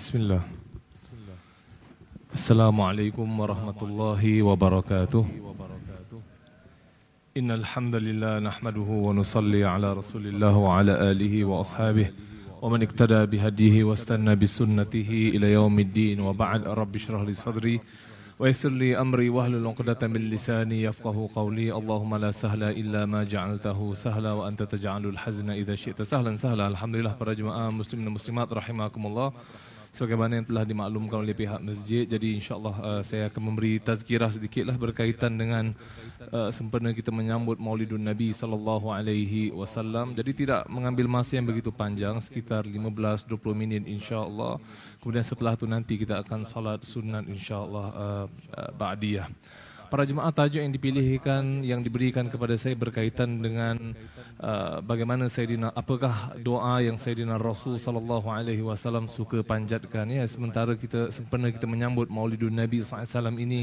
بسم الله. السلام عليكم ورحمة الله وبركاته. إن الحمد لله نحمده ونصلي على رسول الله وعلى آله وأصحابه ومن اقتدى بهديه واستنى بسنته إلى يوم الدين. وبعد رب اشرح لي صدري ويسر لي أمري واهلل عقدة من لساني يفقه قولي. اللهم لا سهل إلا ما جعلته سهلا وأنت تجعل الحزن إذا شئت سهلا. سهلا. الحمد لله. para jemaah muslimin dan muslimat rahimakumullah sebagaimana yang telah dimaklumkan oleh pihak masjid. Jadi insyaallah uh, saya akan memberi tazkirah sedikitlah berkaitan dengan uh, sempena kita menyambut Maulidun Nabi sallallahu alaihi wasallam. Jadi tidak mengambil masa yang begitu panjang sekitar 15 20 minit insyaallah. Kemudian setelah itu nanti kita akan salat sunat insyaallah uh, uh, ba'diyah para jemaah tajuk yang dipilihkan yang diberikan kepada saya berkaitan dengan uh, bagaimana Sayyidina apakah doa yang Sayyidina Rasul sallallahu alaihi wasallam suka panjatkan. Ya sementara kita sempena kita menyambut Maulidun Nabi sallallahu alaihi wasallam ini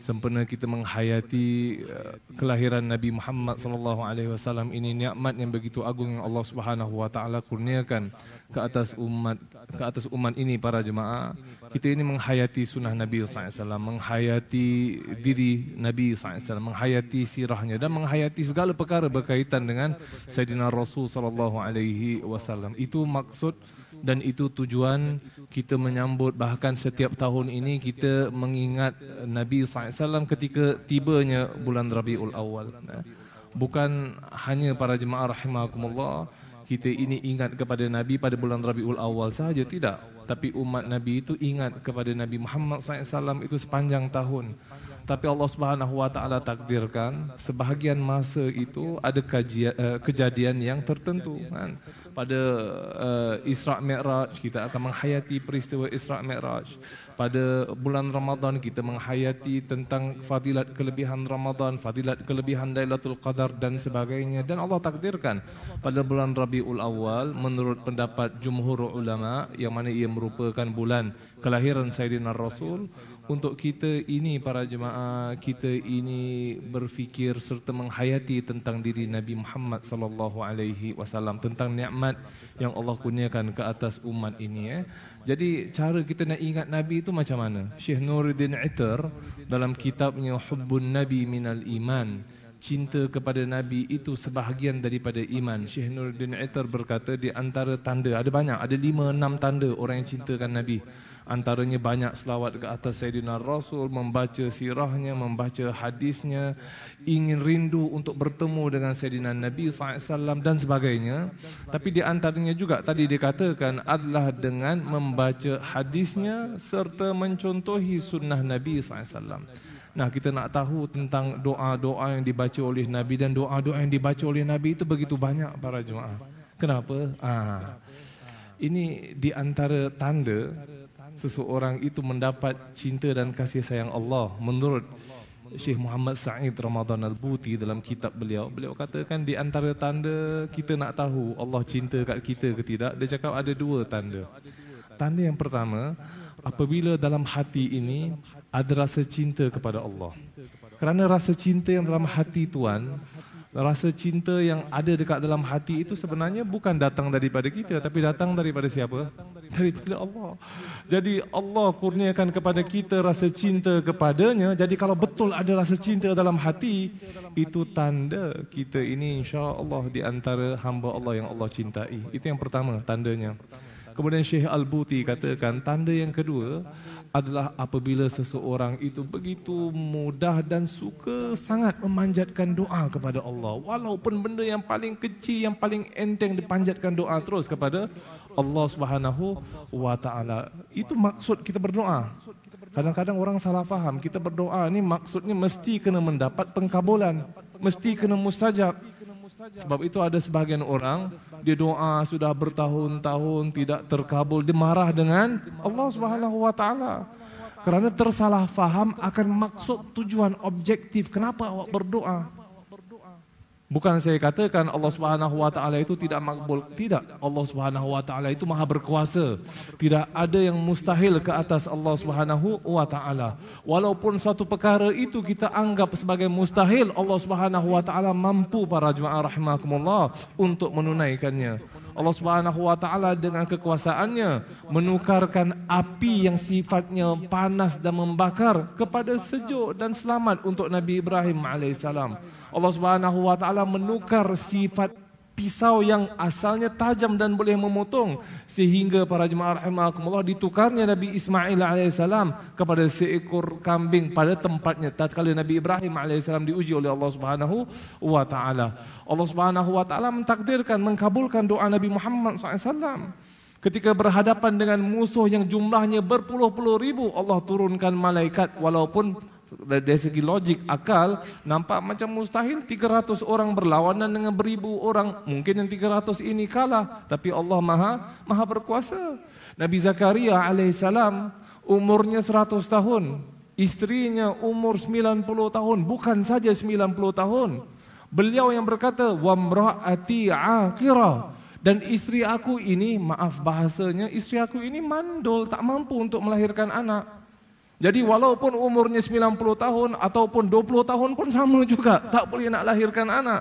sempena kita menghayati uh, kelahiran Nabi Muhammad sallallahu alaihi wasallam ini nikmat yang begitu agung yang Allah Subhanahu wa taala kurniakan ke atas umat ke atas umat ini para jemaah. Kita ini menghayati sunnah Nabi sallallahu alaihi wasallam menghayati diri Nabi sallallahu alaihi wasallam menghayati sirahnya dan menghayati segala perkara berkaitan dengan Sayyidina Rasul sallallahu alaihi wasallam. Itu maksud dan itu tujuan kita menyambut bahkan setiap tahun ini kita mengingat Nabi SAW ketika tibanya bulan Rabiul Awal. Bukan hanya para jemaah rahimakumullah kita ini ingat kepada Nabi pada bulan Rabiul Awal sahaja tidak. Tapi umat Nabi itu ingat kepada Nabi Muhammad SAW itu sepanjang tahun. Tapi Allah Subhanahu wa taala takdirkan sebahagian masa itu ada kajian, uh, kejadian yang tertentu kan pada uh, Isra Mi'raj kita akan menghayati peristiwa Isra Mi'raj. Pada bulan Ramadan kita menghayati tentang fadilat kelebihan Ramadan, fadilat kelebihan Lailatul Qadar dan sebagainya. Dan Allah takdirkan pada bulan Rabiul Awal menurut pendapat jumhur ulama yang mana ia merupakan bulan kelahiran Sayyidina Rasul untuk kita ini para jemaah kita ini berfikir serta menghayati tentang diri Nabi Muhammad sallallahu alaihi wasallam tentang nikmat yang Allah kurniakan ke atas umat ini eh. Jadi cara kita nak ingat Nabi itu macam mana? Syekh Nuruddin Itar dalam kitabnya Hubbun Nabi Minal Iman cinta kepada Nabi itu sebahagian daripada iman. Syekh Nuruddin Itar berkata di antara tanda ada banyak, ada lima enam tanda orang yang cintakan Nabi antaranya banyak selawat ke atas Sayyidina Rasul, membaca sirahnya, membaca hadisnya, ingin rindu untuk bertemu dengan Sayyidina Nabi SAW dan sebagainya. Tapi di antaranya juga tadi dikatakan adalah dengan membaca hadisnya serta mencontohi sunnah Nabi SAW. Nah kita nak tahu tentang doa-doa yang dibaca oleh Nabi dan doa-doa yang dibaca oleh Nabi itu begitu banyak para jemaah. Kenapa? Ah, ini di antara tanda seseorang itu mendapat cinta dan kasih sayang Allah menurut Syekh Muhammad Sa'id Ramadan Al-Buti dalam kitab beliau beliau katakan di antara tanda kita nak tahu Allah cinta kat kita ke tidak dia cakap ada dua tanda tanda yang pertama apabila dalam hati ini ada rasa cinta kepada Allah kerana rasa cinta yang dalam hati tuan rasa cinta yang ada dekat dalam hati itu sebenarnya bukan datang daripada kita tapi datang daripada siapa? Daripada Allah. Jadi Allah kurniakan kepada kita rasa cinta kepadanya. Jadi kalau betul ada rasa cinta dalam hati, itu tanda kita ini insya-Allah di antara hamba Allah yang Allah cintai. Itu yang pertama tandanya. Kemudian Syekh Al-Buti katakan tanda yang kedua adalah apabila seseorang itu begitu mudah dan suka sangat memanjatkan doa kepada Allah. Walaupun benda yang paling kecil yang paling enteng dipanjatkan doa terus kepada Allah Subhanahu wa taala. Itu maksud kita berdoa. Kadang-kadang orang salah faham. Kita berdoa ni maksudnya mesti kena mendapat pengkabulan mesti kena mustajab sebab itu ada sebahagian orang dia doa sudah bertahun-tahun tidak terkabul, dia marah dengan Allah Subhanahu wa taala. Kerana tersalah faham akan maksud tujuan objektif kenapa awak berdoa. Bukan saya katakan Allah Subhanahu wa taala itu tidak makbul, tidak. Allah Subhanahu wa taala itu Maha berkuasa. Tidak ada yang mustahil ke atas Allah Subhanahu wa taala. Walaupun suatu perkara itu kita anggap sebagai mustahil, Allah Subhanahu wa taala mampu para jemaah rahimakumullah untuk menunaikannya. Allah Subhanahu wa taala dengan kekuasaannya menukarkan api yang sifatnya panas dan membakar kepada sejuk dan selamat untuk Nabi Ibrahim alaihissalam. Allah Subhanahu wa taala menukar sifat pisau yang asalnya tajam dan boleh memotong sehingga para jemaah rahimakumullah ditukarnya Nabi Ismail alaihissalam kepada seekor kambing pada tempatnya tatkala Nabi Ibrahim alaihissalam diuji oleh Allah Subhanahu wa taala. Allah Subhanahu wa taala mentakdirkan mengkabulkan doa Nabi Muhammad SAW. Ketika berhadapan dengan musuh yang jumlahnya berpuluh-puluh ribu, Allah turunkan malaikat walaupun dari segi logik akal nampak macam mustahil 300 orang berlawanan dengan beribu orang. Mungkin yang 300 ini kalah tapi Allah Maha Maha berkuasa. Nabi Zakaria alaihissalam umurnya 100 tahun. Istrinya umur 90 tahun bukan saja 90 tahun. Beliau yang berkata wa mraati aqira. Dan istri aku ini maaf bahasanya istri aku ini mandul tak mampu untuk melahirkan anak jadi walaupun umurnya 90 tahun ataupun 20 tahun pun sama juga. Tak boleh nak lahirkan anak.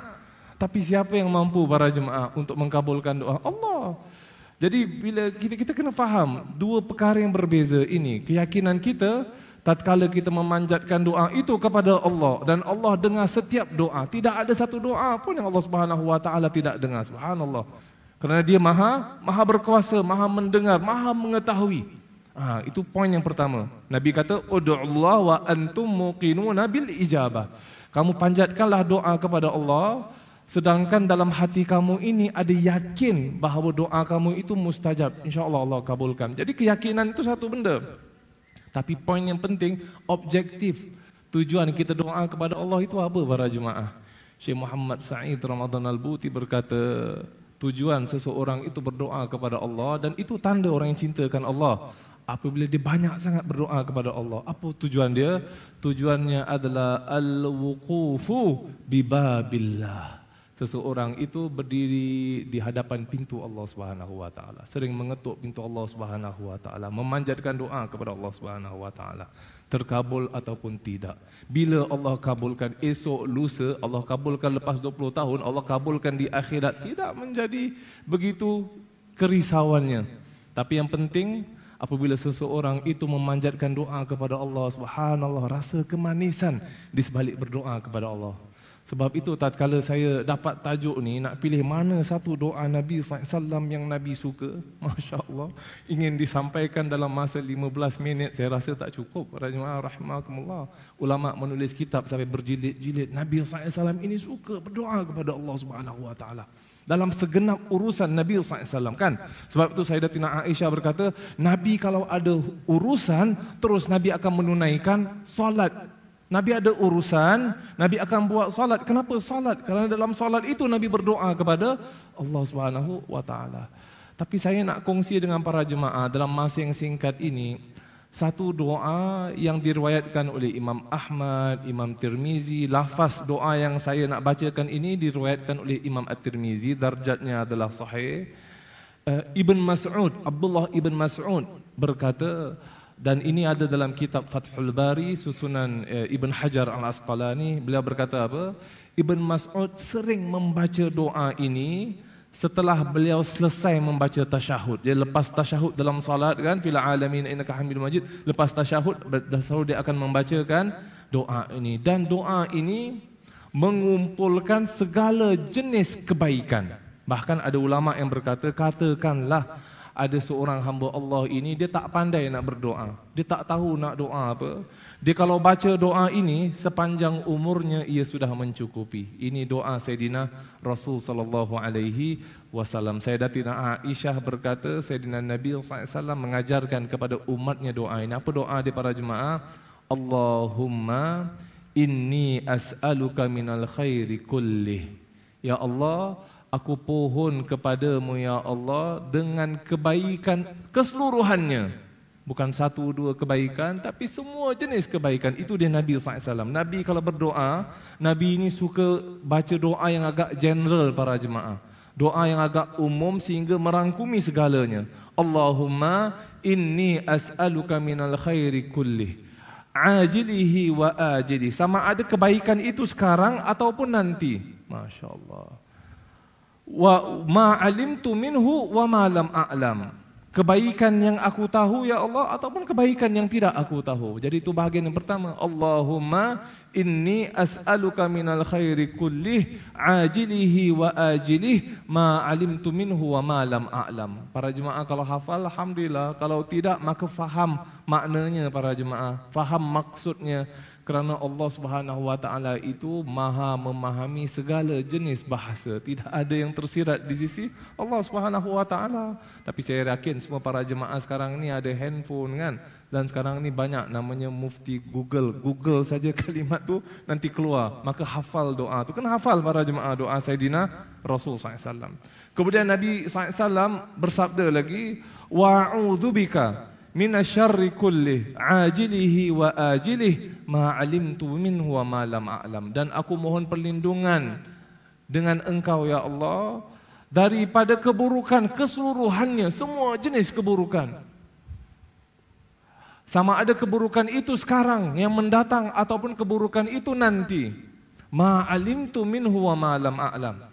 Tapi siapa yang mampu para jemaah untuk mengkabulkan doa? Allah. Jadi bila kita, kita kena faham dua perkara yang berbeza ini. Keyakinan kita tatkala kita memanjatkan doa itu kepada Allah. Dan Allah dengar setiap doa. Tidak ada satu doa pun yang Allah subhanahu wa ta'ala tidak dengar. Subhanallah. Kerana dia maha, maha berkuasa, maha mendengar, maha mengetahui. Ha, itu poin yang pertama. Nabi kata, Allah wa antum muqinuna bil ijabah. Kamu panjatkanlah doa kepada Allah, sedangkan dalam hati kamu ini ada yakin bahawa doa kamu itu mustajab. InsyaAllah Allah kabulkan. Jadi keyakinan itu satu benda. Tapi poin yang penting, objektif. Tujuan kita doa kepada Allah itu apa para jemaah? Syekh Muhammad Sa'id Ramadan Al-Buti berkata, tujuan seseorang itu berdoa kepada Allah dan itu tanda orang yang cintakan Allah apabila dia banyak sangat berdoa kepada Allah. Apa tujuan dia? Tujuannya adalah al-wuqufu bi babillah. Seseorang itu berdiri di hadapan pintu Allah Subhanahu wa taala, sering mengetuk pintu Allah Subhanahu wa taala, memanjatkan doa kepada Allah Subhanahu wa taala. Terkabul ataupun tidak. Bila Allah kabulkan esok lusa, Allah kabulkan lepas 20 tahun, Allah kabulkan di akhirat tidak menjadi begitu kerisauannya. Tapi yang penting apabila seseorang itu memanjatkan doa kepada Allah Subhanallah rasa kemanisan di sebalik berdoa kepada Allah. Sebab itu tatkala saya dapat tajuk ni nak pilih mana satu doa Nabi SAW yang Nabi suka, masya-Allah, ingin disampaikan dalam masa 15 minit saya rasa tak cukup. Rahimahumullah. Ulama menulis kitab sampai berjilid-jilid Nabi SAW ini suka berdoa kepada Allah Subhanahu wa taala dalam segenap urusan Nabi SAW kan. Sebab itu Sayyidatina Aisyah berkata, Nabi kalau ada urusan, terus Nabi akan menunaikan solat. Nabi ada urusan, Nabi akan buat solat. Kenapa solat? Kerana dalam solat itu Nabi berdoa kepada Allah Subhanahu Wa Taala. Tapi saya nak kongsi dengan para jemaah dalam masa yang singkat ini, satu doa yang diriwayatkan oleh Imam Ahmad, Imam Tirmizi, lafaz doa yang saya nak bacakan ini diriwayatkan oleh Imam At-Tirmizi, darjatnya adalah sahih. Uh, Ibn Mas'ud, Abdullah Ibn Mas'ud berkata dan ini ada dalam kitab Fathul Bari susunan uh, Ibn Hajar Al-Asqalani, beliau berkata apa? Ibn Mas'ud sering membaca doa ini setelah beliau selesai membaca tasyahud dia lepas tasyahud dalam salat kan fil alamin innaka hamidum majid lepas tasyahud selalu dia akan membacakan doa ini. Dan doa ini mengumpulkan segala jenis kebaikan. Bahkan ada ulama yang berkata katakanlah ada seorang hamba Allah ini dia tak pandai nak berdoa. Dia tak tahu nak doa apa dia kalau baca doa ini sepanjang umurnya ia sudah mencukupi. Ini doa Sayyidina Rasul sallallahu alaihi wasallam. Sayyidatina Aisyah berkata Sayyidina Nabi SAW mengajarkan kepada umatnya doa ini. Apa doa di para jemaah? Allahumma inni as'aluka minal khairi kulli. Ya Allah, aku pohon kepadamu ya Allah dengan kebaikan keseluruhannya bukan satu dua kebaikan tapi semua jenis kebaikan. Itu dia Nabi SAW Nabi kalau berdoa Nabi ini suka baca doa yang agak general para jemaah. Doa yang agak umum sehingga merangkumi segalanya. Allahumma inni as'aluka minal khairi kulli ajilihi wa ajili. Sama ada kebaikan itu sekarang ataupun nanti. Masya Allah. Wa ma alimtu minhu wa ma lam a'lam kebaikan yang aku tahu ya Allah ataupun kebaikan yang tidak aku tahu. Jadi itu bahagian yang pertama. Allahumma inni as'aluka minal khairi kullih ajilihi wa ajilih ma alimtu minhu wa ma lam a'lam. Para jemaah kalau hafal alhamdulillah, kalau tidak maka faham maknanya para jemaah, faham maksudnya kerana Allah Subhanahu wa taala itu maha memahami segala jenis bahasa. Tidak ada yang tersirat di sisi Allah Subhanahu wa taala. Tapi saya yakin semua para jemaah sekarang ni ada handphone kan? Dan sekarang ni banyak namanya mufti Google. Google saja kalimat tu nanti keluar. Maka hafal doa tu. Kan hafal para jemaah doa Sayyidina Rasul SAW kemudian Nabi SAW bersabda lagi wa'udzubika minasyarri kulli ajilihi wa ajilih ma alimtu minhu wa ma lam a'lam. Dan aku mohon perlindungan dengan engkau ya Allah daripada keburukan keseluruhannya semua jenis keburukan. Sama ada keburukan itu sekarang yang mendatang ataupun keburukan itu nanti. Ma alimtu minhu wa ma lam a'lam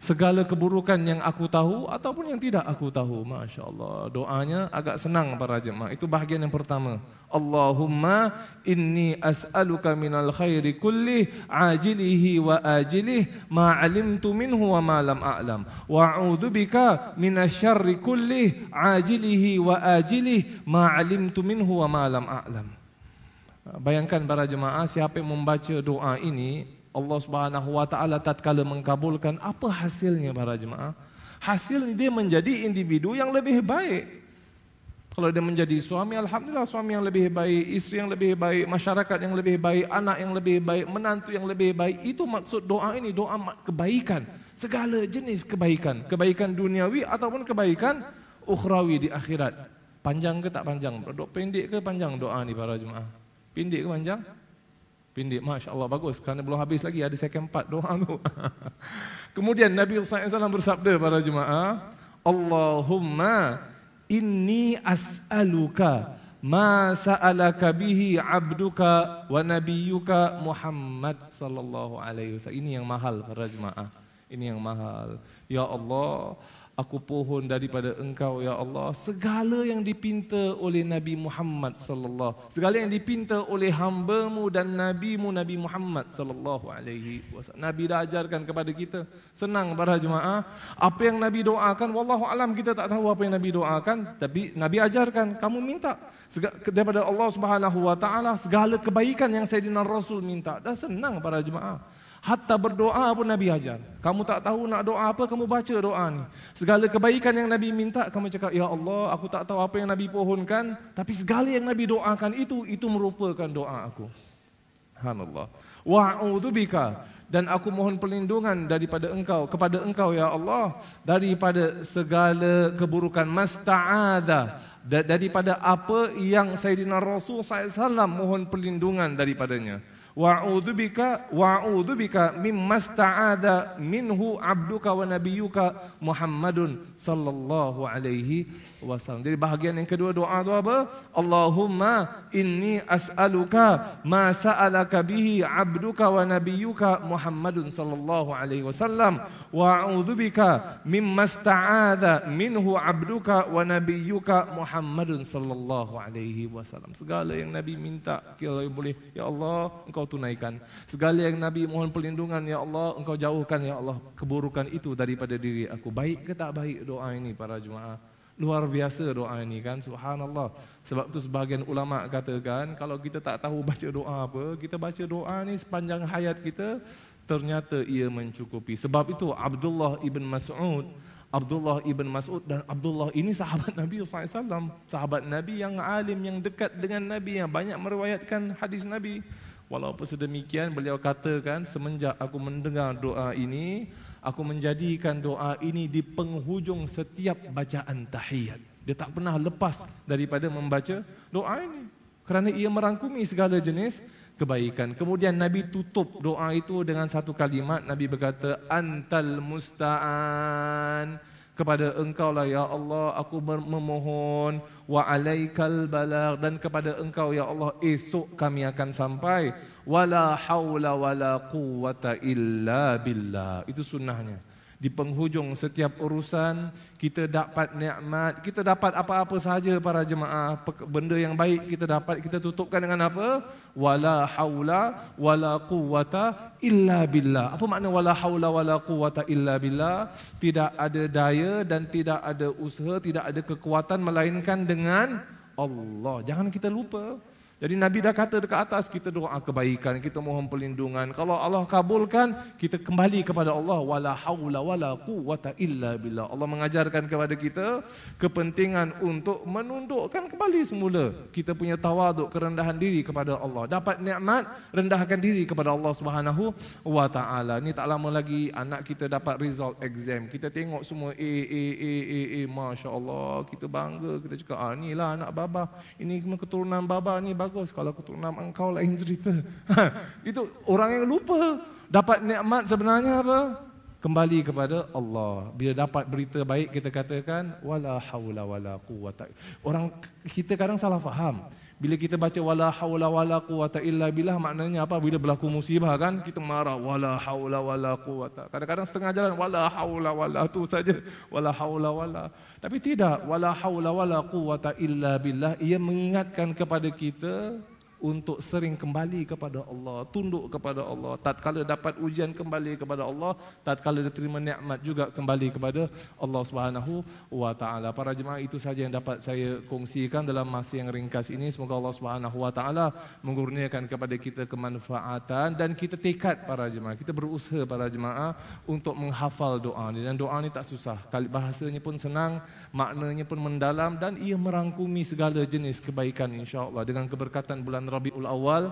segala keburukan yang aku tahu ataupun yang tidak aku tahu. Masya Allah. Doanya agak senang para jemaah. Itu bahagian yang pertama. Allahumma inni as'aluka minal khairi kulli ajilihi wa ajilih ma alimtu minhu wa ma lam a'lam. Wa a'udhu bika minasyarri kulli ajilihi wa ajilih ma alimtu minhu wa ma lam a'lam. Bayangkan para jemaah siapa yang membaca doa ini Allah Subhanahu wa taala tatkala mengkabulkan apa hasilnya para jemaah? Hasilnya dia menjadi individu yang lebih baik. Kalau dia menjadi suami, alhamdulillah suami yang lebih baik, isteri yang lebih baik, masyarakat yang lebih baik, anak yang lebih baik, menantu yang lebih baik. Itu maksud doa ini, doa kebaikan. Segala jenis kebaikan, kebaikan duniawi ataupun kebaikan ukhrawi di akhirat. Panjang ke tak panjang? Pendek ke panjang doa ni para jemaah? Pendek ke panjang? Pindik, Masya Allah, bagus. Kerana belum habis lagi, ada second part doa tu. Kemudian Nabi SAW bersabda para jemaah, Allahumma inni as'aluka ma sa'alaka bihi abduka wa nabiyyuka Muhammad sallallahu alaihi wasallam. Ini yang mahal para jemaah. Ini yang mahal. Ya Allah, aku pohon daripada engkau ya Allah. Segala yang dipinta oleh Nabi Muhammad sallallahu segala yang dipinta oleh hamba-Mu dan nabi-Mu Nabi Muhammad sallallahu alaihi wasallam. Nabi dah ajarkan kepada kita senang para jemaah. Apa yang Nabi doakan wallahu alam kita tak tahu apa yang Nabi doakan. Tapi Nabi ajarkan kamu minta. Daripada Allah Subhanahu wa taala segala kebaikan yang Sayyidina Rasul minta. Dah senang para jemaah Hatta berdoa pun Nabi ajar. Kamu tak tahu nak doa apa, kamu baca doa ni. Segala kebaikan yang Nabi minta, kamu cakap, Ya Allah, aku tak tahu apa yang Nabi pohonkan. Tapi segala yang Nabi doakan itu, itu merupakan doa aku. Hanallah. Wa'udubika. Dan aku mohon perlindungan daripada engkau, kepada engkau, Ya Allah. Daripada segala keburukan masta'adha. Daripada apa yang Sayyidina Rasul SAW mohon perlindungan daripadanya wa'udzu bika wa'udzu bika mimma minhu 'abduka wa nabiyyuka Muhammadun sallallahu alaihi wasallam. Jadi bahagian yang kedua doa tu apa? Allahumma inni as'aluka ma sa'alaka bihi 'abduka wa nabiyyuka Muhammadun sallallahu alaihi wasallam wa a'udzubika mimma sta'adha minhu 'abduka wa nabiyyuka Muhammadun sallallahu alaihi wasallam. Segala yang Nabi minta kalau boleh ya Allah engkau tunaikan. Segala yang Nabi mohon perlindungan ya Allah engkau jauhkan ya Allah keburukan itu daripada diri aku. Baik ke tak baik doa ini para jemaah? Luar biasa doa ini kan, subhanallah. Sebab tu sebahagian ulama katakan, kalau kita tak tahu baca doa apa, kita baca doa ni sepanjang hayat kita, ternyata ia mencukupi. Sebab itu Abdullah ibn Mas'ud, Abdullah ibn Mas'ud dan Abdullah ini sahabat Nabi SAW. Sahabat Nabi yang alim, yang dekat dengan Nabi, yang banyak meriwayatkan hadis Nabi. Walaupun sedemikian, beliau katakan, semenjak aku mendengar doa ini, aku menjadikan doa ini di penghujung setiap bacaan tahiyat. Dia tak pernah lepas daripada membaca doa ini. Kerana ia merangkumi segala jenis kebaikan. Kemudian Nabi tutup doa itu dengan satu kalimat. Nabi berkata, Antal musta'an kepada engkau lah ya Allah aku memohon wa alaikal balag dan kepada engkau ya Allah esok kami akan sampai wala haula wala quwata illa billah itu sunnahnya di penghujung setiap urusan kita dapat nikmat, kita dapat apa-apa sahaja para jemaah, benda yang baik kita dapat kita tutupkan dengan apa? Wala haula wala quwata illa billah. Apa makna wala haula wala quwata illa billah? Tidak ada daya dan tidak ada usaha, tidak ada kekuatan melainkan dengan Allah. Jangan kita lupa. Jadi Nabi dah kata dekat atas kita doa kebaikan, kita mohon perlindungan. Kalau Allah kabulkan, kita kembali kepada Allah wala haula wala quwata illa billah. Allah mengajarkan kepada kita kepentingan untuk menundukkan kembali semula kita punya tawaduk kerendahan diri kepada Allah. Dapat nikmat, rendahkan diri kepada Allah Subhanahu wa taala. Ni tak lama lagi anak kita dapat result exam. Kita tengok semua A A A A A masya-Allah, kita bangga, kita cakap ah inilah anak baba. Ini keturunan baba ni bagus kalau keturunan engkau lain cerita. Itu orang yang lupa dapat nikmat sebenarnya apa? Kembali kepada Allah. Bila dapat berita baik kita katakan wala haula wala quwata. Orang kita kadang salah faham. Bila kita baca wala haula wala quwata illa billah maknanya apa? Bila berlaku musibah kan kita marah wala haula wala quwata. Kadang-kadang setengah jalan wala haula wala tu saja wala haula wala. Tapi tidak wala haula wala quwata illa billah ia mengingatkan kepada kita untuk sering kembali kepada Allah, tunduk kepada Allah. Tatkala dapat ujian kembali kepada Allah, tatkala diterima nikmat juga kembali kepada Allah Subhanahu wa taala. Para jemaah itu saja yang dapat saya kongsikan dalam masa yang ringkas ini. Semoga Allah Subhanahu wa taala mengurniakan kepada kita kemanfaatan dan kita tekad para jemaah. Kita berusaha para jemaah untuk menghafal doa ini dan doa ini tak susah. Bahasanya pun senang, maknanya pun mendalam dan ia merangkumi segala jenis kebaikan insya-Allah dengan keberkatan bulan Rabiul Awal.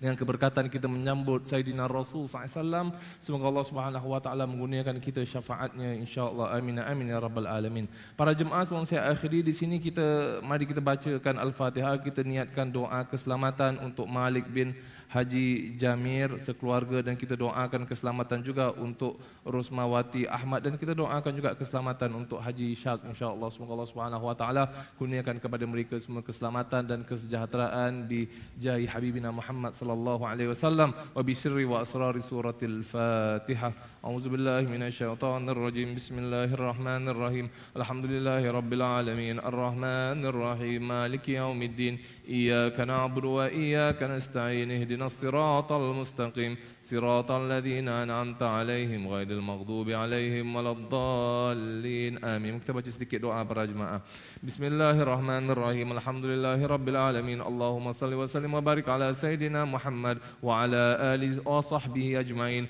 Dengan keberkatan kita menyambut Sayyidina Rasul SAW semoga Allah Subhanahu wa taala menggunakan kita syafaatnya insyaallah. Amin amin ya rabbal alamin. Para jemaah sebelum saya akhiri di sini kita mari kita bacakan al-Fatihah. Kita niatkan doa keselamatan untuk Malik bin Haji Jamir sekeluarga dan kita doakan keselamatan juga untuk Rosmawati Ahmad. Dan kita doakan juga keselamatan untuk Haji Ishak insyaallah. Semoga Allah Subhanahu wa taala kurniakan kepada mereka semua keselamatan dan kesejahteraan di jahi habibina Muhammad sallallahu alaihi wasallam. Wa bi sirri wa asrari suratil Fatihah A'udzu billahi minasyaitonir rajim Bismillahirrahmanirrahim. Alhamdulillahi rabbil alamin. Arrahmanir rahim Maliki yaumiddin. Iyyaka na'budu wa iyyaka nasta'in اهدنا الصراط المستقيم. صراط الذين أنعمت عليهم غير المغضوب عليهم ولا الضالين. آمين. مكتبة جسدك دعاء برجماء بسم الله الرحمن الرحيم. الحمد لله رب العالمين. اللهم صل وسلم وبارك على سيدنا محمد وعلى آله وصحبه أجمعين.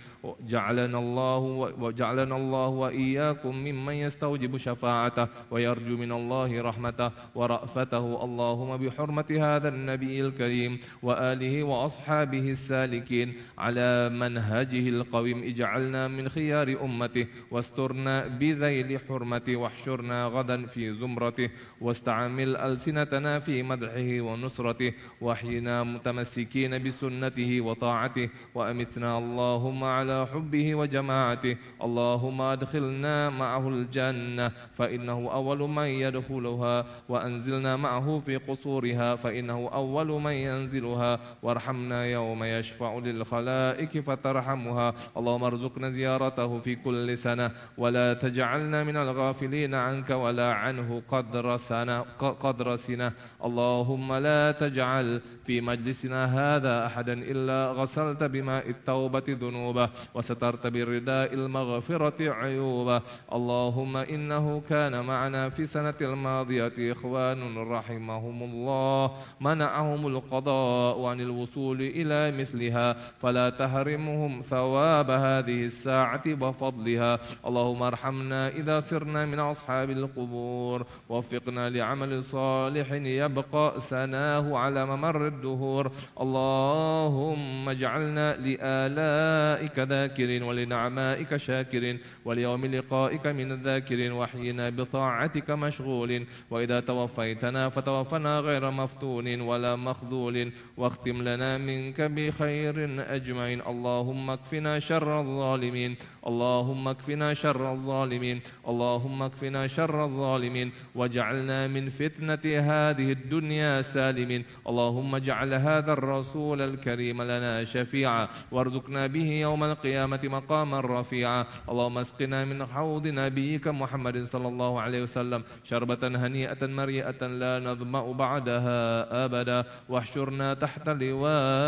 جعلنا الله وجعلنا الله وإياكم ممن يستوجب شفاعته ويرجو من الله رحمته ورأفته. اللهم بحرمة هذا النبي الكريم وآله وأصحابه وأصحابه السالكين على منهجه القويم. اجعلنا من خيار أمته واسترنا بذيل حرمته واحشرنا غدا في زمرته واستعمل ألسنتنا في مدحه ونصرته واحينا متمسكين بسنته وطاعته وأمتنا اللهم على حبه وجماعته. اللهم أدخلنا معه الجنة فإنه أول من يدخلها وأنزلنا معه في قصورها فإنه أول من ينزلها. وارحمنا يوم يشفع للخلائق فترحمها. اللهم ارزقنا زيارته في كل سنة ولا تجعلنا من الغافلين عنك ولا عنه قدر سنة قدر سنة. اللهم لا تجعل في مجلسنا هذا أحدا إلا غسلت بماء التوبة ذنوبه وسترت بالرداء المغفرة عيوبه. اللهم إنه كان معنا في سنة الماضية إخوان رحمهم الله منعهم القضاء عن الوصول إلى مثلها. فلا تحرمهم ثواب هذه الساعة وفضلها. اللهم ارحمنا إذا سرنا من أصحاب القبور. وفقنا لعمل صالح يبقى سناه على ممر الدهور. اللهم اجعلنا لآلائك ذاكرين ولنعمائك شاكرين. وليوم لقائك من الذاكرين. وحينا بطاعتك مشغول وإذا توفيتنا فتوفنا غير مفتون ولا مخذول واختم لنا من منك بخير أجمعين. اللهم اكفنا شر الظالمين. اللهم اكفنا شر الظالمين. اللهم اكفنا شر الظالمين. واجعلنا من فتنة هذه الدنيا سالمين. اللهم اجعل هذا الرسول الكريم لنا شفيعا. وارزقنا به يوم القيامة مقاما رفيعا. اللهم اسقنا من حوض نبيك محمد صلى الله عليه وسلم. شربة هنيئة مريئة لا نظمأ بعدها أبدا. واحشرنا تحت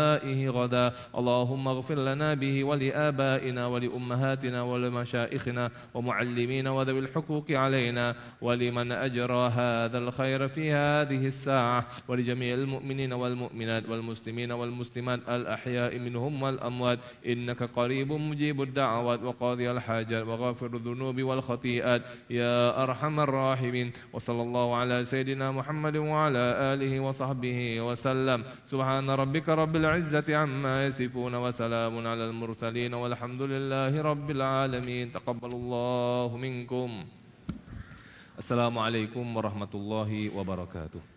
لوائه غدا. اللهم اغفر لنا به ولآبائنا ولأمهاتنا ولمشائخنا ومعلمين وذوي الحقوق علينا ولمن أجرى هذا الخير في هذه الساعة ولجميع المؤمنين والمؤمنات والمسلمين والمسلمات الأحياء منهم والأموات. إنك قريب مجيب الدعوات وقاضي الحاجات وغافر الذنوب والخطيئات. يا أرحم الراحمين. وصلى الله على سيدنا محمد وعلى آله وصحبه وسلم. سبحان ربك رب العزة عما يصفون وسلام على المرسلين والحمد لله رب العالمين. تقبل الله منكم. السلام عليكم ورحمة الله وبركاته.